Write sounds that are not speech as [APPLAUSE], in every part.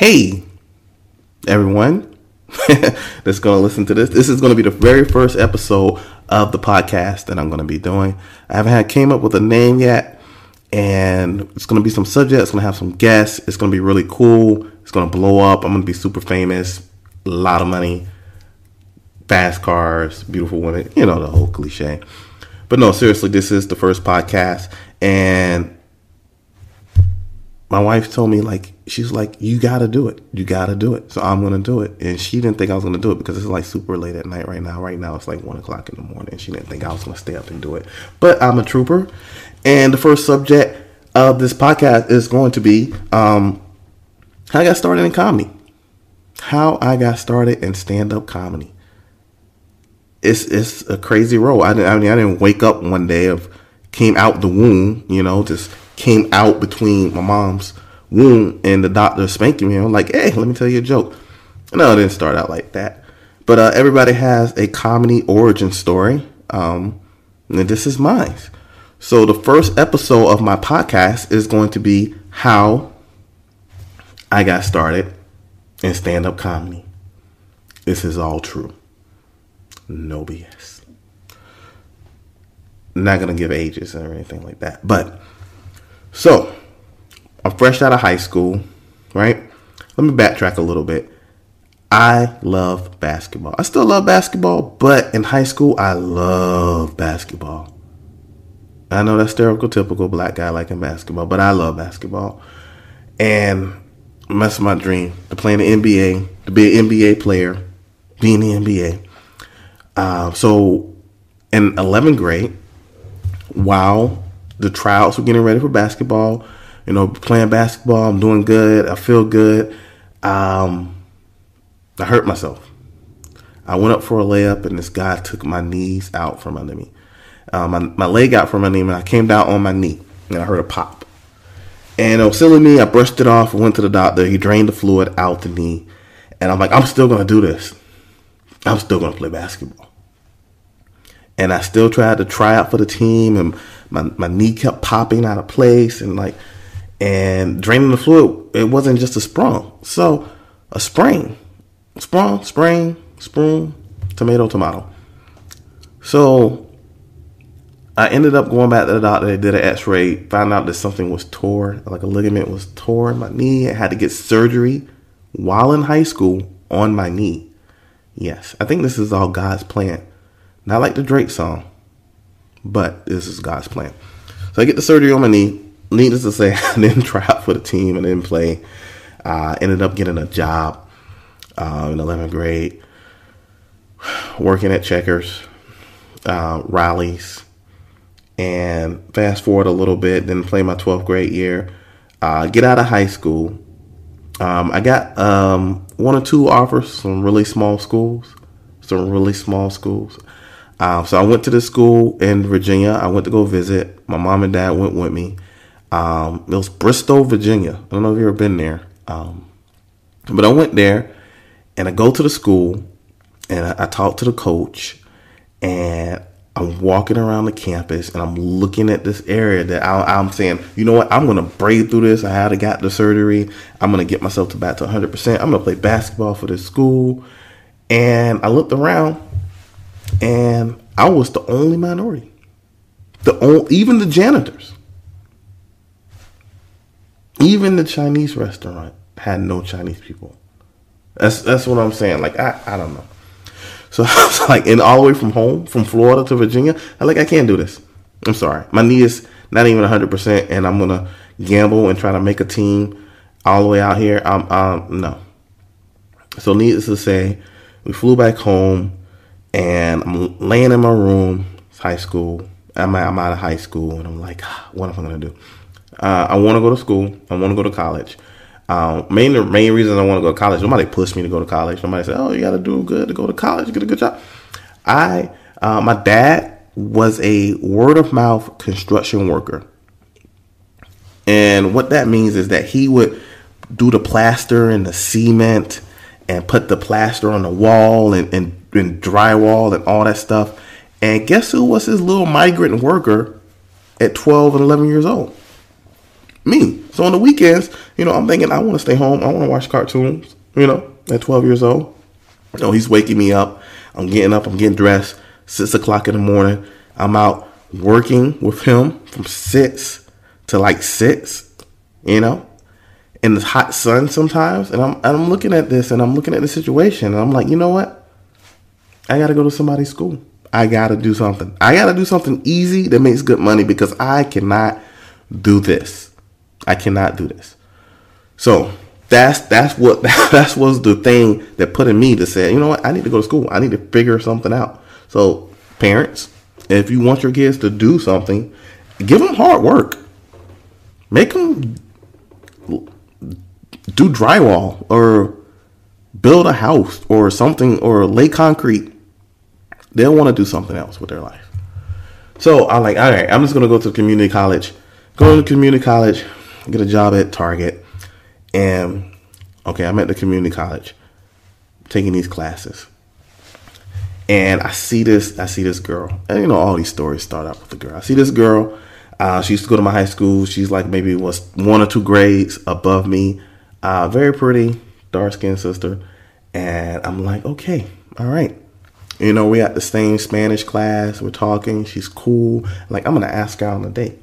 Hey, everyone [LAUGHS] that's going to listen to this. This is going to be the very first episode of the podcast that I'm going to be doing. I haven't had came up with a name yet, and it's going to be some subjects. It's going to have some guests. It's going to be really cool. It's going to blow up. I'm going to be super famous, a lot of money, fast cars, beautiful women. You know the whole cliche. But no, seriously, this is the first podcast, and my wife told me like she's like you gotta do it. You gotta do it. So i'm gonna do it. And she didn't think i was gonna do it because it's like super late at night right now. Right now it's like one o'clock in the morning. She didn't think i was gonna stay up and do it. But i'm a trooper. And the first subject of this podcast is going to be um, how i got started in comedy. How i got started in stand-up comedy. It's it's a crazy role. I, I mean i didn't wake up one day of came out the womb you know just came out between my mom's womb and the doctor spanking me. I'm like, hey, let me tell you a joke. No, it didn't start out like that. But uh, everybody has a comedy origin story. Um, and this is mine. So the first episode of my podcast is going to be how I got started in stand up comedy. This is all true. No BS. Not gonna give ages or anything like that. But so, I'm fresh out of high school, right? Let me backtrack a little bit. I love basketball. I still love basketball, but in high school, I love basketball. I know that's stereotypical black guy liking basketball, but I love basketball. And that's my dream to play in the NBA, to be an NBA player, be in the NBA. Uh, so in 11th grade, while the tryouts were getting ready for basketball. You know, playing basketball, I'm doing good. I feel good. Um, I hurt myself. I went up for a layup, and this guy took my knees out from under me. Um, my, my leg out from under me, and I came down on my knee, and I heard a pop. And it was silly me. I brushed it off. went to the doctor. He drained the fluid out the knee, and I'm like, I'm still gonna do this. I'm still gonna play basketball. And I still tried to try out for the team, and my, my knee kept popping out of place and like and draining the fluid it wasn't just a sprung so a sprain sprung sprain spoon tomato tomato so I ended up going back to the doctor. They did an X-ray, found out that something was tore, like a ligament was torn in my knee. I had to get surgery while in high school on my knee. Yes, I think this is all God's plan. Not like the Drake song but this is God's plan. So I get the surgery on my knee. Needless to say, [LAUGHS] I didn't try out for the team. I didn't play. Uh, ended up getting a job uh, in 11th grade, working at Checkers, uh, Rally's, and fast forward a little bit, then play my 12th grade year. Uh, get out of high school. Um, I got um, one or two offers from really small schools, some really small schools. Um, so I went to the school in Virginia. I went to go visit. My mom and dad went with me. Um, it was Bristol, Virginia. I don't know if you've ever been there. Um, but I went there and I go to the school and I, I talk to the coach and I'm walking around the campus and I'm looking at this area that I, am saying, you know what, I'm gonna break through this. I had to get the surgery. I'm gonna get myself to back to 100. percent I'm gonna play basketball for this school. And I looked around and I was the only minority. The only, even the janitors, even the Chinese restaurant had no Chinese people. That's that's what I'm saying. Like I, I don't know. So [LAUGHS] I was like, and all the way from home, from Florida to Virginia, I like I can't do this. I'm sorry, my knee is not even 100, percent and I'm gonna gamble and try to make a team all the way out here. Um, um, no. So needless to say, we flew back home and I'm laying in my room. It's high school. I'm, I'm out of high school, and I'm like, ah, what am I gonna do? Uh, I want to go to school. I want to go to college. Um, main the main reason I want to go to college. Nobody pushed me to go to college. Nobody said, "Oh, you got to do good to go to college, get a good job." I, uh, my dad was a word of mouth construction worker, and what that means is that he would do the plaster and the cement and put the plaster on the wall and, and and drywall and all that stuff. And guess who was his little migrant worker at 12 and 11 years old? me. So on the weekends, you know, I'm thinking I want to stay home. I want to watch cartoons. You know, at 12 years old, you know, he's waking me up. I'm getting up. I'm getting dressed. Six o'clock in the morning. I'm out working with him from six to like six. You know, in the hot sun sometimes, and I'm and I'm looking at this and I'm looking at the situation, and I'm like, you know what? I got to go to somebody's school. I got to do something. I got to do something easy that makes good money because I cannot do this. I cannot do this. So that's that's what [LAUGHS] that's was the thing that put in me to say, you know what, I need to go to school. I need to figure something out. So parents, if you want your kids to do something, give them hard work. Make them do drywall or build a house or something or lay concrete. They'll want to do something else with their life. So I'm like, all right, I'm just gonna go to community college. Go to community college, get a job at Target, and okay, I'm at the community college taking these classes. And I see this, I see this girl. And you know, all these stories start out with the girl. I see this girl. Uh, she used to go to my high school. She's like maybe was one or two grades above me. Uh, very pretty, dark skinned sister. And I'm like, okay, all right. You know, we at the same Spanish class. We're talking. She's cool. Like, I'm gonna ask her on a date.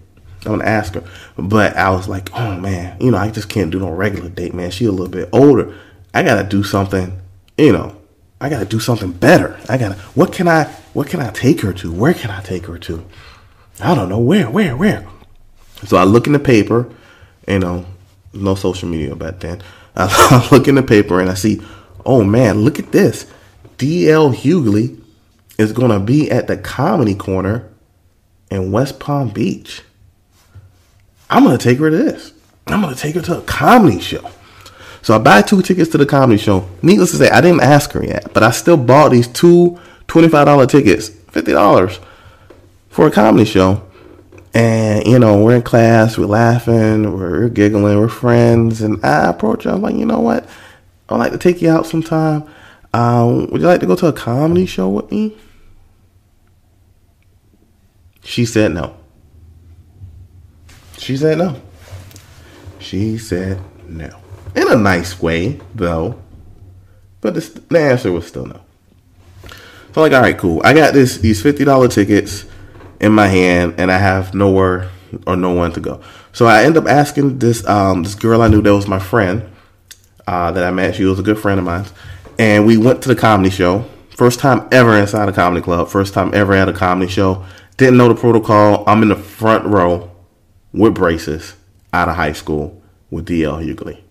I'm gonna ask her. But I was like, oh man, you know, I just can't do no regular date, man. She a little bit older. I gotta do something, you know, I gotta do something better. I gotta what can I what can I take her to? Where can I take her to? I don't know. Where, where, where? So I look in the paper, you know, no social media back then. [LAUGHS] I look in the paper and I see, oh man, look at this. DL Hughley is going to be at the Comedy Corner in West Palm Beach. I'm going to take her to this. I'm going to take her to a comedy show. So I buy two tickets to the comedy show. Needless to say, I didn't ask her yet, but I still bought these two $25 tickets, $50 for a comedy show. And, you know, we're in class, we're laughing, we're giggling, we're friends. And I approach her, I'm like, you know what? I'd like to take you out sometime. Um, would you like to go to a comedy show with me? She said no. She said no. She said no. In a nice way, though. But the, the answer was still no. So I'm like, all right, cool. I got this these fifty dollar tickets in my hand, and I have nowhere or no one to go. So I end up asking this um, this girl I knew that was my friend uh, that I met. She was a good friend of mine, and we went to the comedy show. First time ever inside a comedy club. First time ever at a comedy show. Didn't know the protocol. I'm in the front row with braces out of high school with DL Hughley.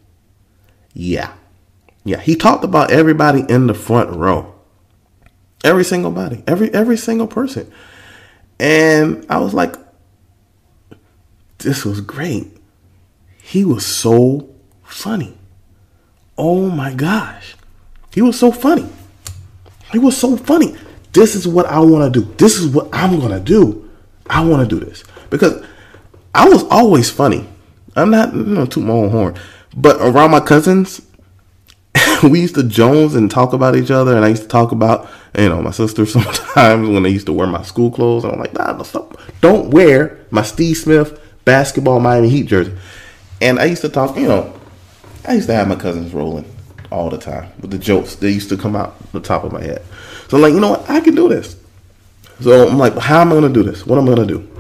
Yeah. Yeah. He talked about everybody in the front row. Every single body. Every every single person. And I was like, this was great. He was so funny. Oh my gosh. He was so funny. He was so funny. This is what I want to do. This is what I'm going to do. I want to do this. Because I was always funny. I'm not, you know, toot my own horn. But around my cousins, [LAUGHS] we used to Jones and talk about each other. And I used to talk about, you know, my sister [LAUGHS] sometimes when they used to wear my school clothes. I'm like, nah, stop. don't wear my Steve Smith basketball Miami Heat jersey. And I used to talk, you know, I used to have my cousins rolling all the time with the jokes that used to come out the top of my head. So I'm like, you know what? I can do this. So I'm like, how am I going to do this? What am I going to do?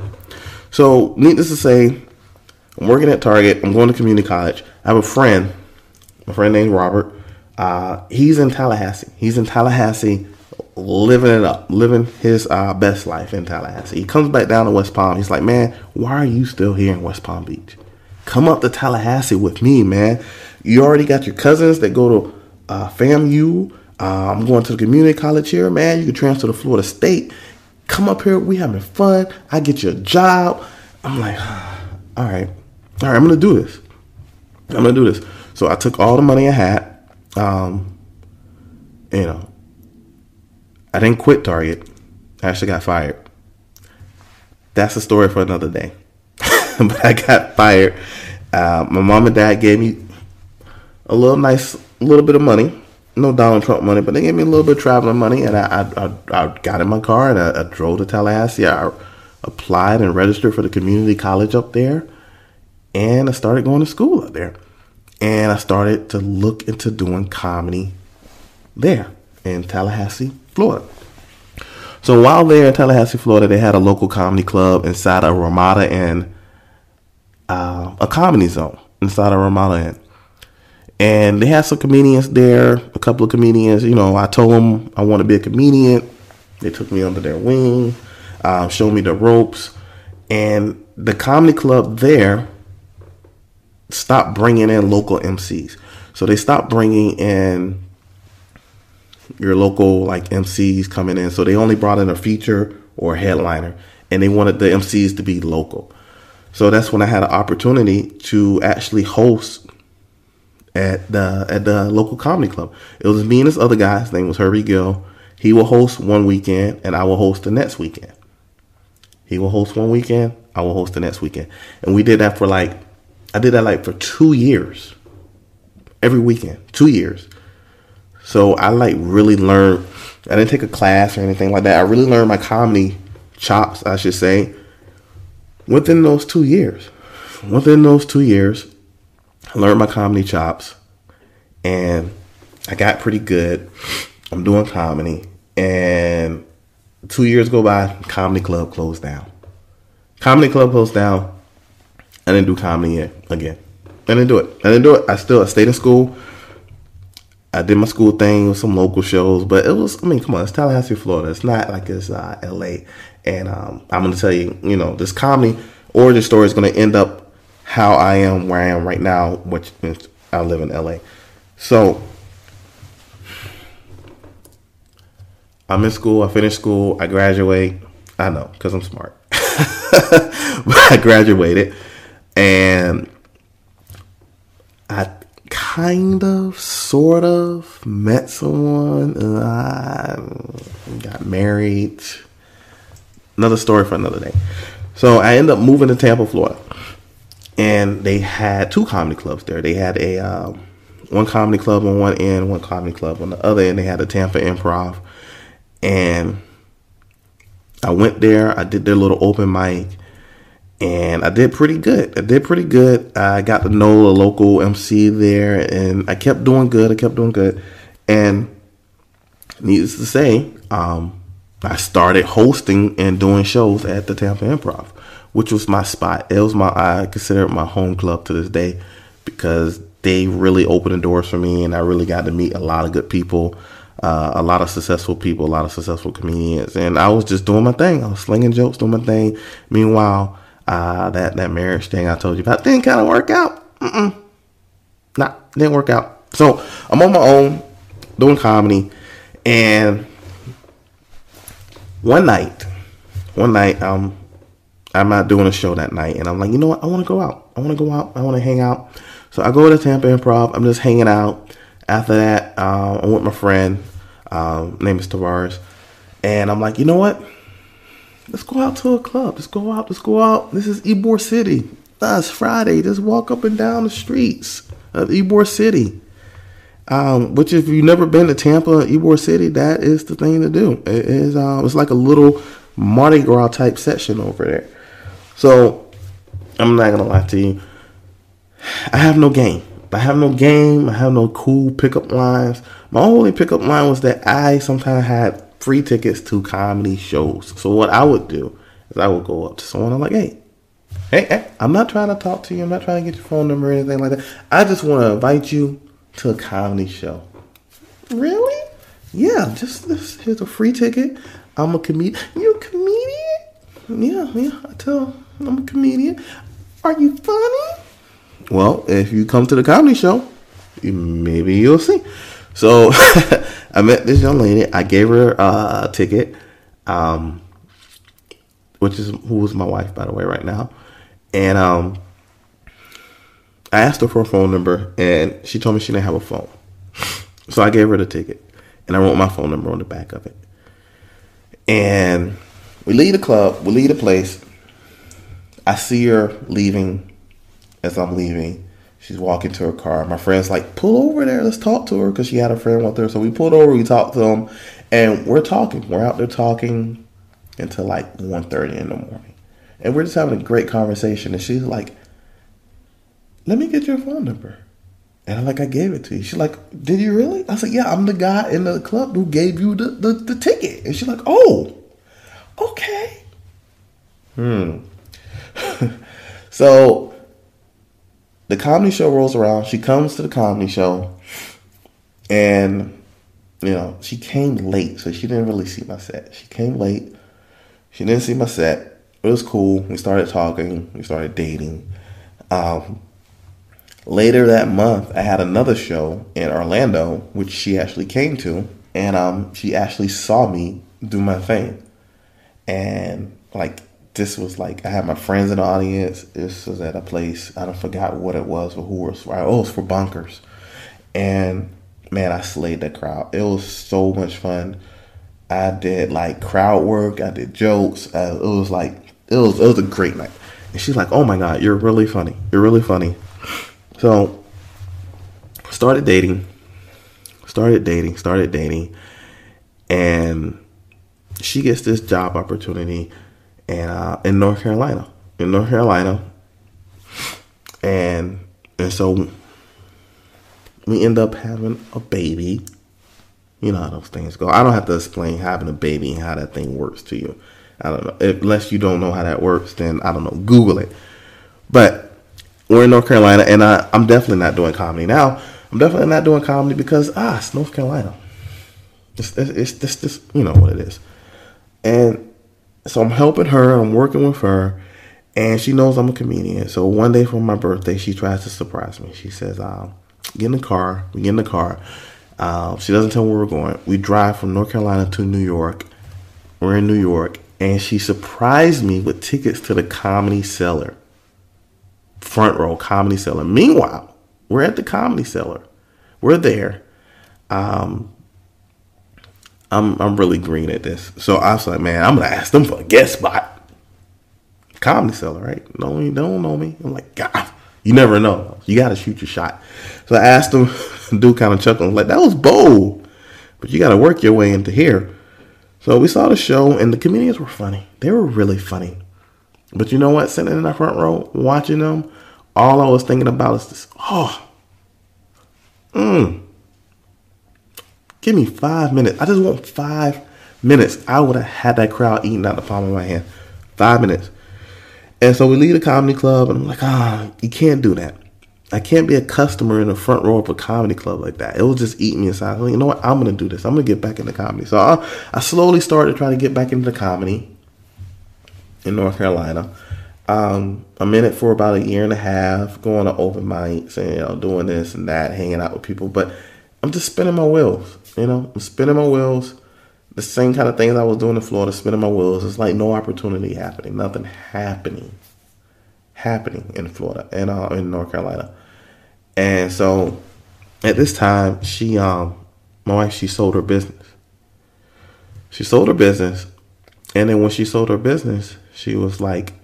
So, needless to say, I'm working at Target. I'm going to community college. I have a friend, a friend named Robert. Uh, he's in Tallahassee. He's in Tallahassee, living it up, living his uh, best life in Tallahassee. He comes back down to West Palm. He's like, man, why are you still here in West Palm Beach? Come up to Tallahassee with me, man. You already got your cousins that go to uh, FAMU. Uh, I'm going to the community college here, man. You can transfer to Florida State. Come up here. We having fun. I get you a job. I'm like, [SIGHS] all right, all right. I'm gonna do this. I'm gonna do this. So I took all the money I had. Um, you know, I didn't quit Target. I actually got fired. That's a story for another day. [LAUGHS] but I got fired. Uh, my mom and dad gave me a little nice, little bit of money. No Donald Trump money, but they gave me a little bit of traveling money, and I I, I, I got in my car and I, I, drove to Tallahassee. I applied and registered for the community college up there, and I started going to school up there. And I started to look into doing comedy there in Tallahassee, Florida. So while there in Tallahassee, Florida, they had a local comedy club inside a Ramada Inn, uh, a comedy zone inside a Ramada Inn. And they had some comedians there, a couple of comedians. You know, I told them I want to be a comedian. They took me under their wing, uh, showed me the ropes. And the comedy club there stopped bringing in local MCs. So they stopped bringing in your local like MCs coming in. So they only brought in a feature or a headliner, and they wanted the MCs to be local. So that's when I had an opportunity to actually host at the at the local comedy club. It was me and this other guy. His name was Herbie Gill. He will host one weekend, and I will host the next weekend. He will host one weekend. I will host the next weekend, and we did that for like I did that like for two years, every weekend, two years. So I like really learned. I didn't take a class or anything like that. I really learned my comedy chops, I should say, within those two years. Within those two years, I learned my comedy chops, and I got pretty good. I'm doing comedy, and two years go by. Comedy club closed down. Comedy club closed down. I didn't do comedy yet, again. I didn't do it. I didn't do it. I still I stayed in school. I did my school thing with some local shows, but it was, I mean, come on, it's Tallahassee, Florida. It's not like it's uh, LA. And um, I'm going to tell you, you know, this comedy origin story is going to end up how I am where I am right now, which is I live in LA. So I'm in school. I finished school. I graduate. I know because I'm smart. [LAUGHS] I graduated and I kind of, sort of met someone. I got married. Another story for another day. So I end up moving to Tampa, Florida, and they had two comedy clubs there. They had a um, one comedy club on one end, one comedy club on the other end. They had a Tampa Improv, and I went there. I did their little open mic and I did pretty good. I did pretty good. I got to know a local MC there, and I kept doing good. I kept doing good, and needless to say, um, I started hosting and doing shows at the Tampa Improv, which was my spot. It was my I consider it my home club to this day because they really opened the doors for me, and I really got to meet a lot of good people. Uh, a lot of successful people, a lot of successful comedians, and I was just doing my thing. I was slinging jokes, doing my thing. Meanwhile, uh, that that marriage thing I told you about didn't kind of work out. Mm-mm. Nah, didn't work out. So I'm on my own doing comedy, and one night, one night, um, I'm not doing a show that night, and I'm like, you know what? I want to go out. I want to go out. I want to hang out. So I go to Tampa Improv. I'm just hanging out. After that, uh, I'm with my friend. Um, name is Tavares, and I'm like, you know what? Let's go out to a club. Let's go out. Let's go out. This is Ybor City. That's Friday. Just walk up and down the streets of Ybor City. Um, which if you've never been to Tampa, Ybor City, that is the thing to do. It is. Uh, it's like a little Mardi Gras type section over there. So I'm not gonna lie to you. I have no game. I have no game. I have no cool pickup lines. My only pickup line was that I sometimes had free tickets to comedy shows. So what I would do is I would go up to someone. I'm like, hey, hey, hey, I'm not trying to talk to you. I'm not trying to get your phone number or anything like that. I just want to invite you to a comedy show. Really? Yeah, just this. Here's a free ticket. I'm a comedian. You're a comedian? Yeah, yeah. I tell. I'm a comedian. Are you funny? Well, if you come to the comedy show, maybe you'll see. So [LAUGHS] I met this young lady. I gave her a ticket, um, which is who was my wife, by the way, right now. And um, I asked her for a phone number, and she told me she didn't have a phone. So I gave her the ticket, and I wrote my phone number on the back of it. And we leave the club, we leave the place. I see her leaving as I'm leaving. She's walking to her car. My friend's like, pull over there. Let's talk to her because she had a friend with her. So we pulled over. We talked to them, and we're talking. We're out there talking until like 1.30 in the morning, and we're just having a great conversation. And she's like, let me get your phone number. And I'm like, I gave it to you. She's like, did you really? I said, yeah, I'm the guy in the club who gave you the, the, the ticket. And she's like, oh, okay. Hmm. [LAUGHS] so the comedy show rolls around. She comes to the comedy show, and you know she came late, so she didn't really see my set. She came late. She didn't see my set. It was cool. We started talking. We started dating. Um, later that month, I had another show in Orlando, which she actually came to, and um, she actually saw me do my thing, and like this was like I had my friends in the audience. This was at a place I don't forgot what it was or who was. Oh, it was for Bonkers, and man, I slayed the crowd. It was so much fun. I did like crowd work. I did jokes. Uh, it was like it was it was a great night. And she's like, "Oh my god, you're really funny. You're really funny." So started dating. Started dating. Started dating, and she gets this job opportunity and uh, in North Carolina, in North Carolina, and and so we end up having a baby. You know how those things go. I don't have to explain having a baby and how that thing works to you. I don't know. Unless you don't know how that works, then I don't know. Google it. But we're in North Carolina, and I, I'm definitely not doing comedy now. I'm definitely not doing comedy because ah, it's North Carolina. It's it's, it's just you know what it is, and so I'm helping her. I'm working with her, and she knows I'm a comedian. So one day for my birthday, she tries to surprise me. She says, um, "Get in the car." We get in the car. Uh, she doesn't tell me where we're going. We drive from North Carolina to New York. We're in New York, and she surprised me with tickets to the Comedy Cellar, front row Comedy Cellar. Meanwhile, we're at the Comedy Cellar. We're there. Um, I'm I'm really green at this. So I was like, man, I'm gonna ask them for a guest spot. Comedy Cellar, right? No, you don't know me. I'm like, God, you never know. You got to shoot your shot. So I asked them, [LAUGHS] Dude kind of chuckled. like, that was bold, but you got to work your way into here. So we saw the show, and the comedians were funny. They were really funny. But you know what? Sitting in the front row, watching them, all I was thinking about is this. Oh, mmm Give me five minutes. I just want five minutes. I would have had that crowd eating out the palm of my hand. Five minutes. And so we leave the comedy club, and I'm like, ah, you can't do that. I can't be a customer in the front row of a comedy club like that. It will just eat me inside. Like, you know what? I'm gonna do this. I'm gonna get back into comedy. So I, I slowly started trying to get back into the comedy in North Carolina. Um, I'm in it for about a year and a half, going to open mics and you know, doing this and that, hanging out with people. But I'm just spinning my wheels. You know, I'm spinning my wheels. The same kind of things I was doing in Florida, spinning my wheels. It's like no opportunity happening, nothing happening, happening in Florida and uh, in North Carolina. And so, at this time, she, um, my wife, she sold her business. She sold her business, and then when she sold her business, she was like,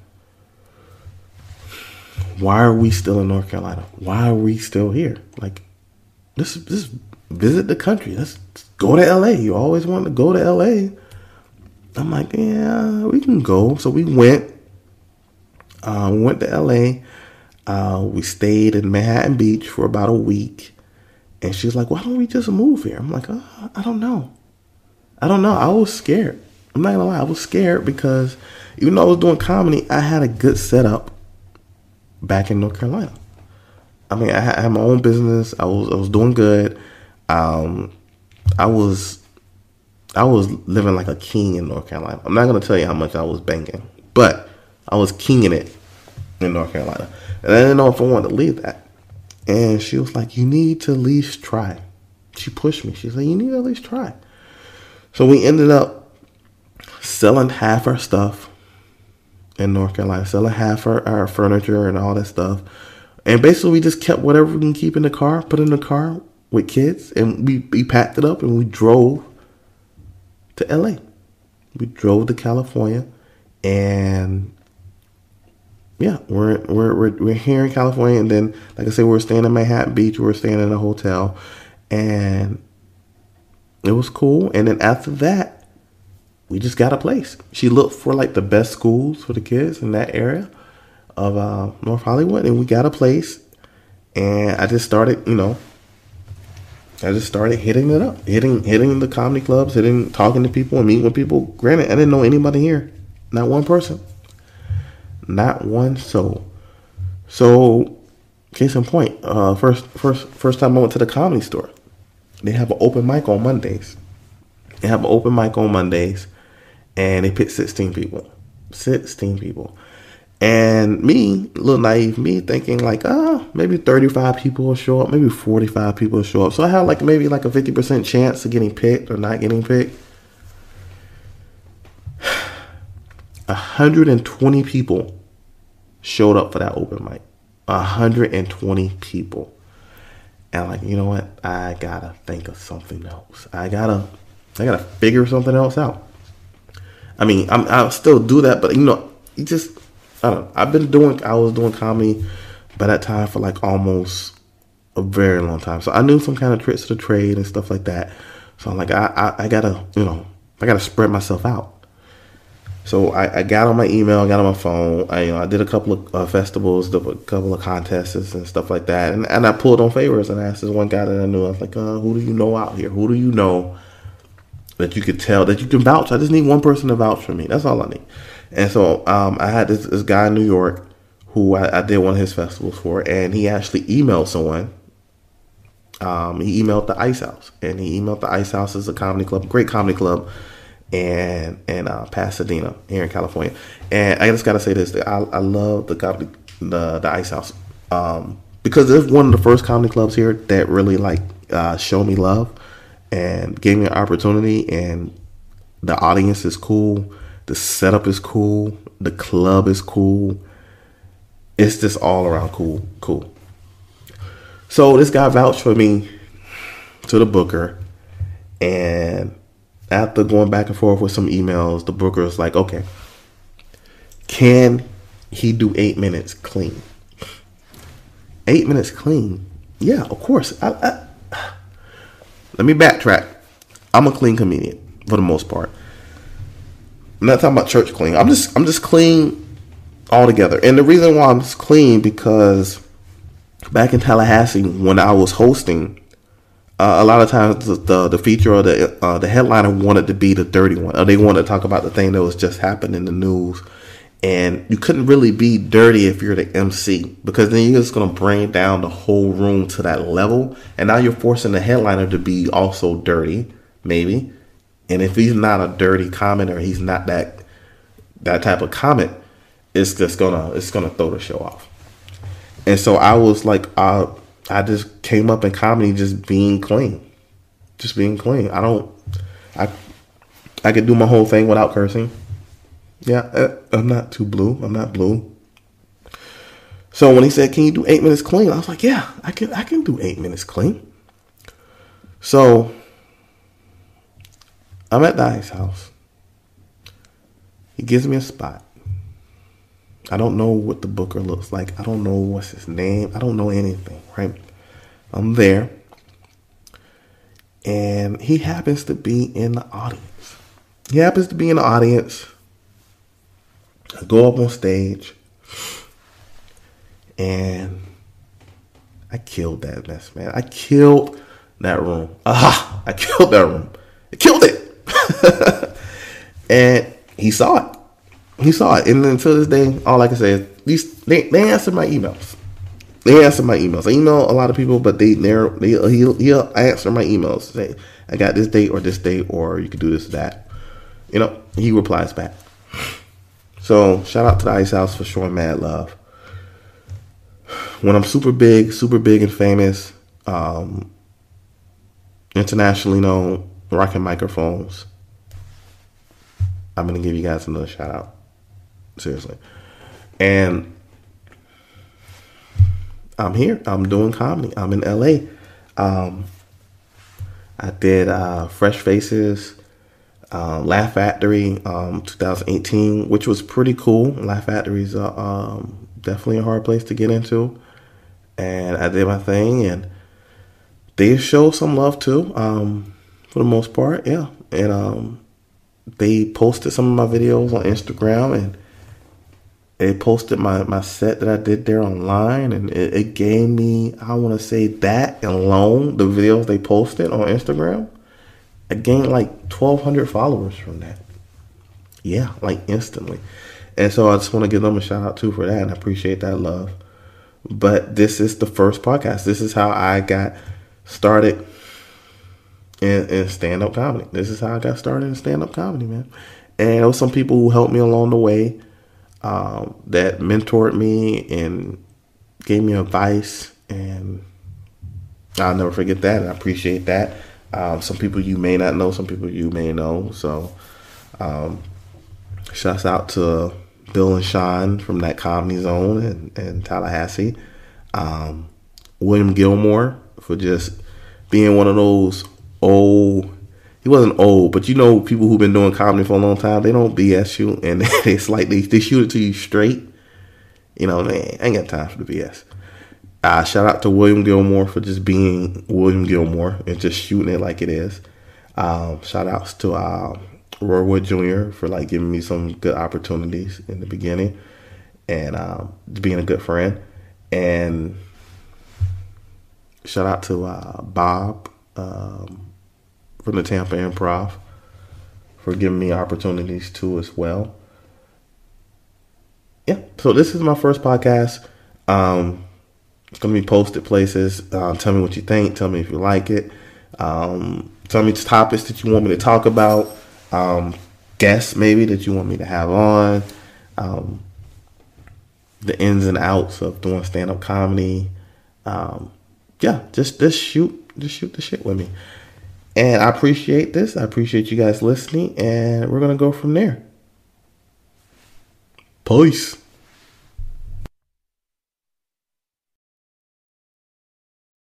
"Why are we still in North Carolina? Why are we still here? Like, this, this visit the country. Let's go to LA. You always want to go to LA. I'm like, yeah, we can go. So we went. Uh, we went to LA. Uh, we stayed in Manhattan Beach for about a week. And she's like, why don't we just move here? I'm like, oh, I don't know. I don't know. I was scared. I'm not gonna lie. I was scared because even though I was doing comedy, I had a good setup back in North Carolina. I mean, I had my own business. I was I was doing good um, I was I was living like a king in North Carolina. I'm not gonna tell you how much I was banking, but I was kinging it in North Carolina, and I didn't know if I wanted to leave that. And she was like, "You need to at least try." She pushed me. She said, "You need to at least try." So we ended up selling half our stuff in North Carolina, selling half our, our furniture and all that stuff. And basically, we just kept whatever we can keep in the car, put in the car, with kids, and we, we packed it up and we drove to LA. We drove to California, and yeah, we're we're we're, we're here in California, and then like I said, we are staying in Manhattan Beach. We are staying in a hotel, and it was cool. And then after that, we just got a place. She looked for like the best schools for the kids in that area of uh, North Hollywood, and we got a place and I just started, you know, I just started hitting it up, hitting hitting the comedy clubs, hitting talking to people and meeting with people. Granted, I didn't know anybody here, not one person, not one soul. So, case in point, uh, first first first time I went to the comedy store, they have an open mic on Mondays. They have an open mic on Mondays, and they picked sixteen people, sixteen people. And me, a little naive me, thinking like, oh, maybe 35 people will show up, maybe 45 people will show up. So I had like maybe like a 50% chance of getting picked or not getting picked. [SIGHS] 120 people showed up for that open mic. 120 people. And like, you know what? I gotta think of something else. I gotta, I gotta figure something else out. I mean, I'm, I'll still do that, but you know, you just I don't. Know. I've been doing. I was doing comedy by that time for like almost a very long time. So I knew some kind of tricks of the trade and stuff like that. So I'm like, I, I, I gotta, you know, I gotta spread myself out. So I, I got on my email, I got on my phone. I, you know, I did a couple of uh, festivals, a couple of contests and stuff like that. And, and I pulled on favors and I asked this one guy that I knew. I was like, uh, who do you know out here? Who do you know that you could tell that you can vouch? I just need one person to vouch for me. That's all I need. And so um, I had this, this, guy in New York who I, I, did one of his festivals for, and he actually emailed someone. Um, he emailed the Ice House, and he emailed the Ice House as a comedy club, great comedy club, and and uh, Pasadena here in California. And I just gotta say this: I, I love the comedy, the the Ice House, um, because it's one of the first comedy clubs here that really like uh, show me love and gave me an opportunity, and the audience is cool the setup is cool. The club is cool. It's just all around cool, cool. So this guy vouched for me to the booker, and after going back and forth with some emails, the booker was like, "Okay, can he do eight minutes clean? Eight minutes clean? Yeah, of course. I, I, let me backtrack. I'm a clean comedian for the most part. I'm not talking about church clean. I'm just I'm just clean altogether. And the reason why I'm clean because back in Tallahassee when I was hosting, uh, a lot of times the, the, the feature or the uh, the headliner wanted to be the dirty one, or they wanted to talk about the thing that was just happening in the news. And you couldn't really be dirty if you're the MC because then you're just gonna bring down the whole room to that level, and now you're forcing the headliner to be also dirty, maybe. And if he's not a dirty comment or he's not that that type of comment, it's just gonna it's gonna throw the show off. And so I was like, I I just came up in comedy just being clean, just being clean. I don't, I I could do my whole thing without cursing. Yeah, uh, I'm not too blue. I'm not blue. So when he said, "Can you do eight minutes clean?" I was like, "Yeah, I can. I can do eight minutes clean." So I'm at the Ice House. He gives me a spot. I don't know what the booker looks like. I don't know what's his name. I don't know anything, right? I'm there. And he happens to be in the audience. He happens to be in the audience. I go up on stage and I killed that mess, man. I killed that room. Ah, I killed that room. I killed it. [LAUGHS] and he saw it. He saw it. And until this day, all I can say is these they, they answer my emails. They answer my emails. I email a lot of people, but they they he'll, he'll answer my emails. Say, I got this date or this date, or you could do this, that. You know, he replies back. So shout out to the Ice House for showing mad love. When I'm super big, super big and famous, um, internationally known, rocking microphones. I'm gonna give you guys another shout out. Seriously. And I'm here. I'm doing comedy. I'm in LA. Um, I did uh, Fresh Faces, uh, Laugh Factory, um, 2018, which was pretty cool. Laugh Factory is uh, um, definitely a hard place to get into, and I did my thing, and they show some love too. Um, for the most part, yeah. And um, they posted some of my videos on Instagram, and they posted my, my set that I did there online, and it, it gave me, I want to say that alone, the videos they posted on Instagram, I gained like 1,200 followers from that. Yeah, like instantly. And so I just want to give them a shout out too for that, and I appreciate that love. But this is the first podcast. This is how I got started in, in stand up comedy. This is how I got started in stand up comedy, man. And there was some people who helped me along the way um, that mentored me and gave me advice, and I'll never forget that. And I appreciate that. Um, some people you may not know, some people you may know. So, um, shouts out to Bill and Sean from that Comedy Zone in, in Tallahassee. Um, William Gilmore for just being one of those old he wasn't old, but you know people who've been doing comedy for a long time, they don't BS you and it's [LAUGHS] like they, they shoot it to you straight. You know, man, I ain't got time for the BS. Uh, shout out to William Gilmore for just being William Gilmore and just shooting it like it is. Um, shout outs to uh, Roy Wood Jr. for like giving me some good opportunities in the beginning and um, being a good friend. And shout out to uh, Bob um, from the Tampa Improv for giving me opportunities too as well. Yeah, so this is my first podcast. Um, it's gonna be posted places. Uh, tell me what you think. Tell me if you like it. Um, tell me the topics that you want me to talk about. Um, guests maybe that you want me to have on. Um, the ins and outs of doing stand up comedy. Um, yeah, just just shoot, just shoot the shit with me. And I appreciate this. I appreciate you guys listening, and we're gonna go from there. Peace.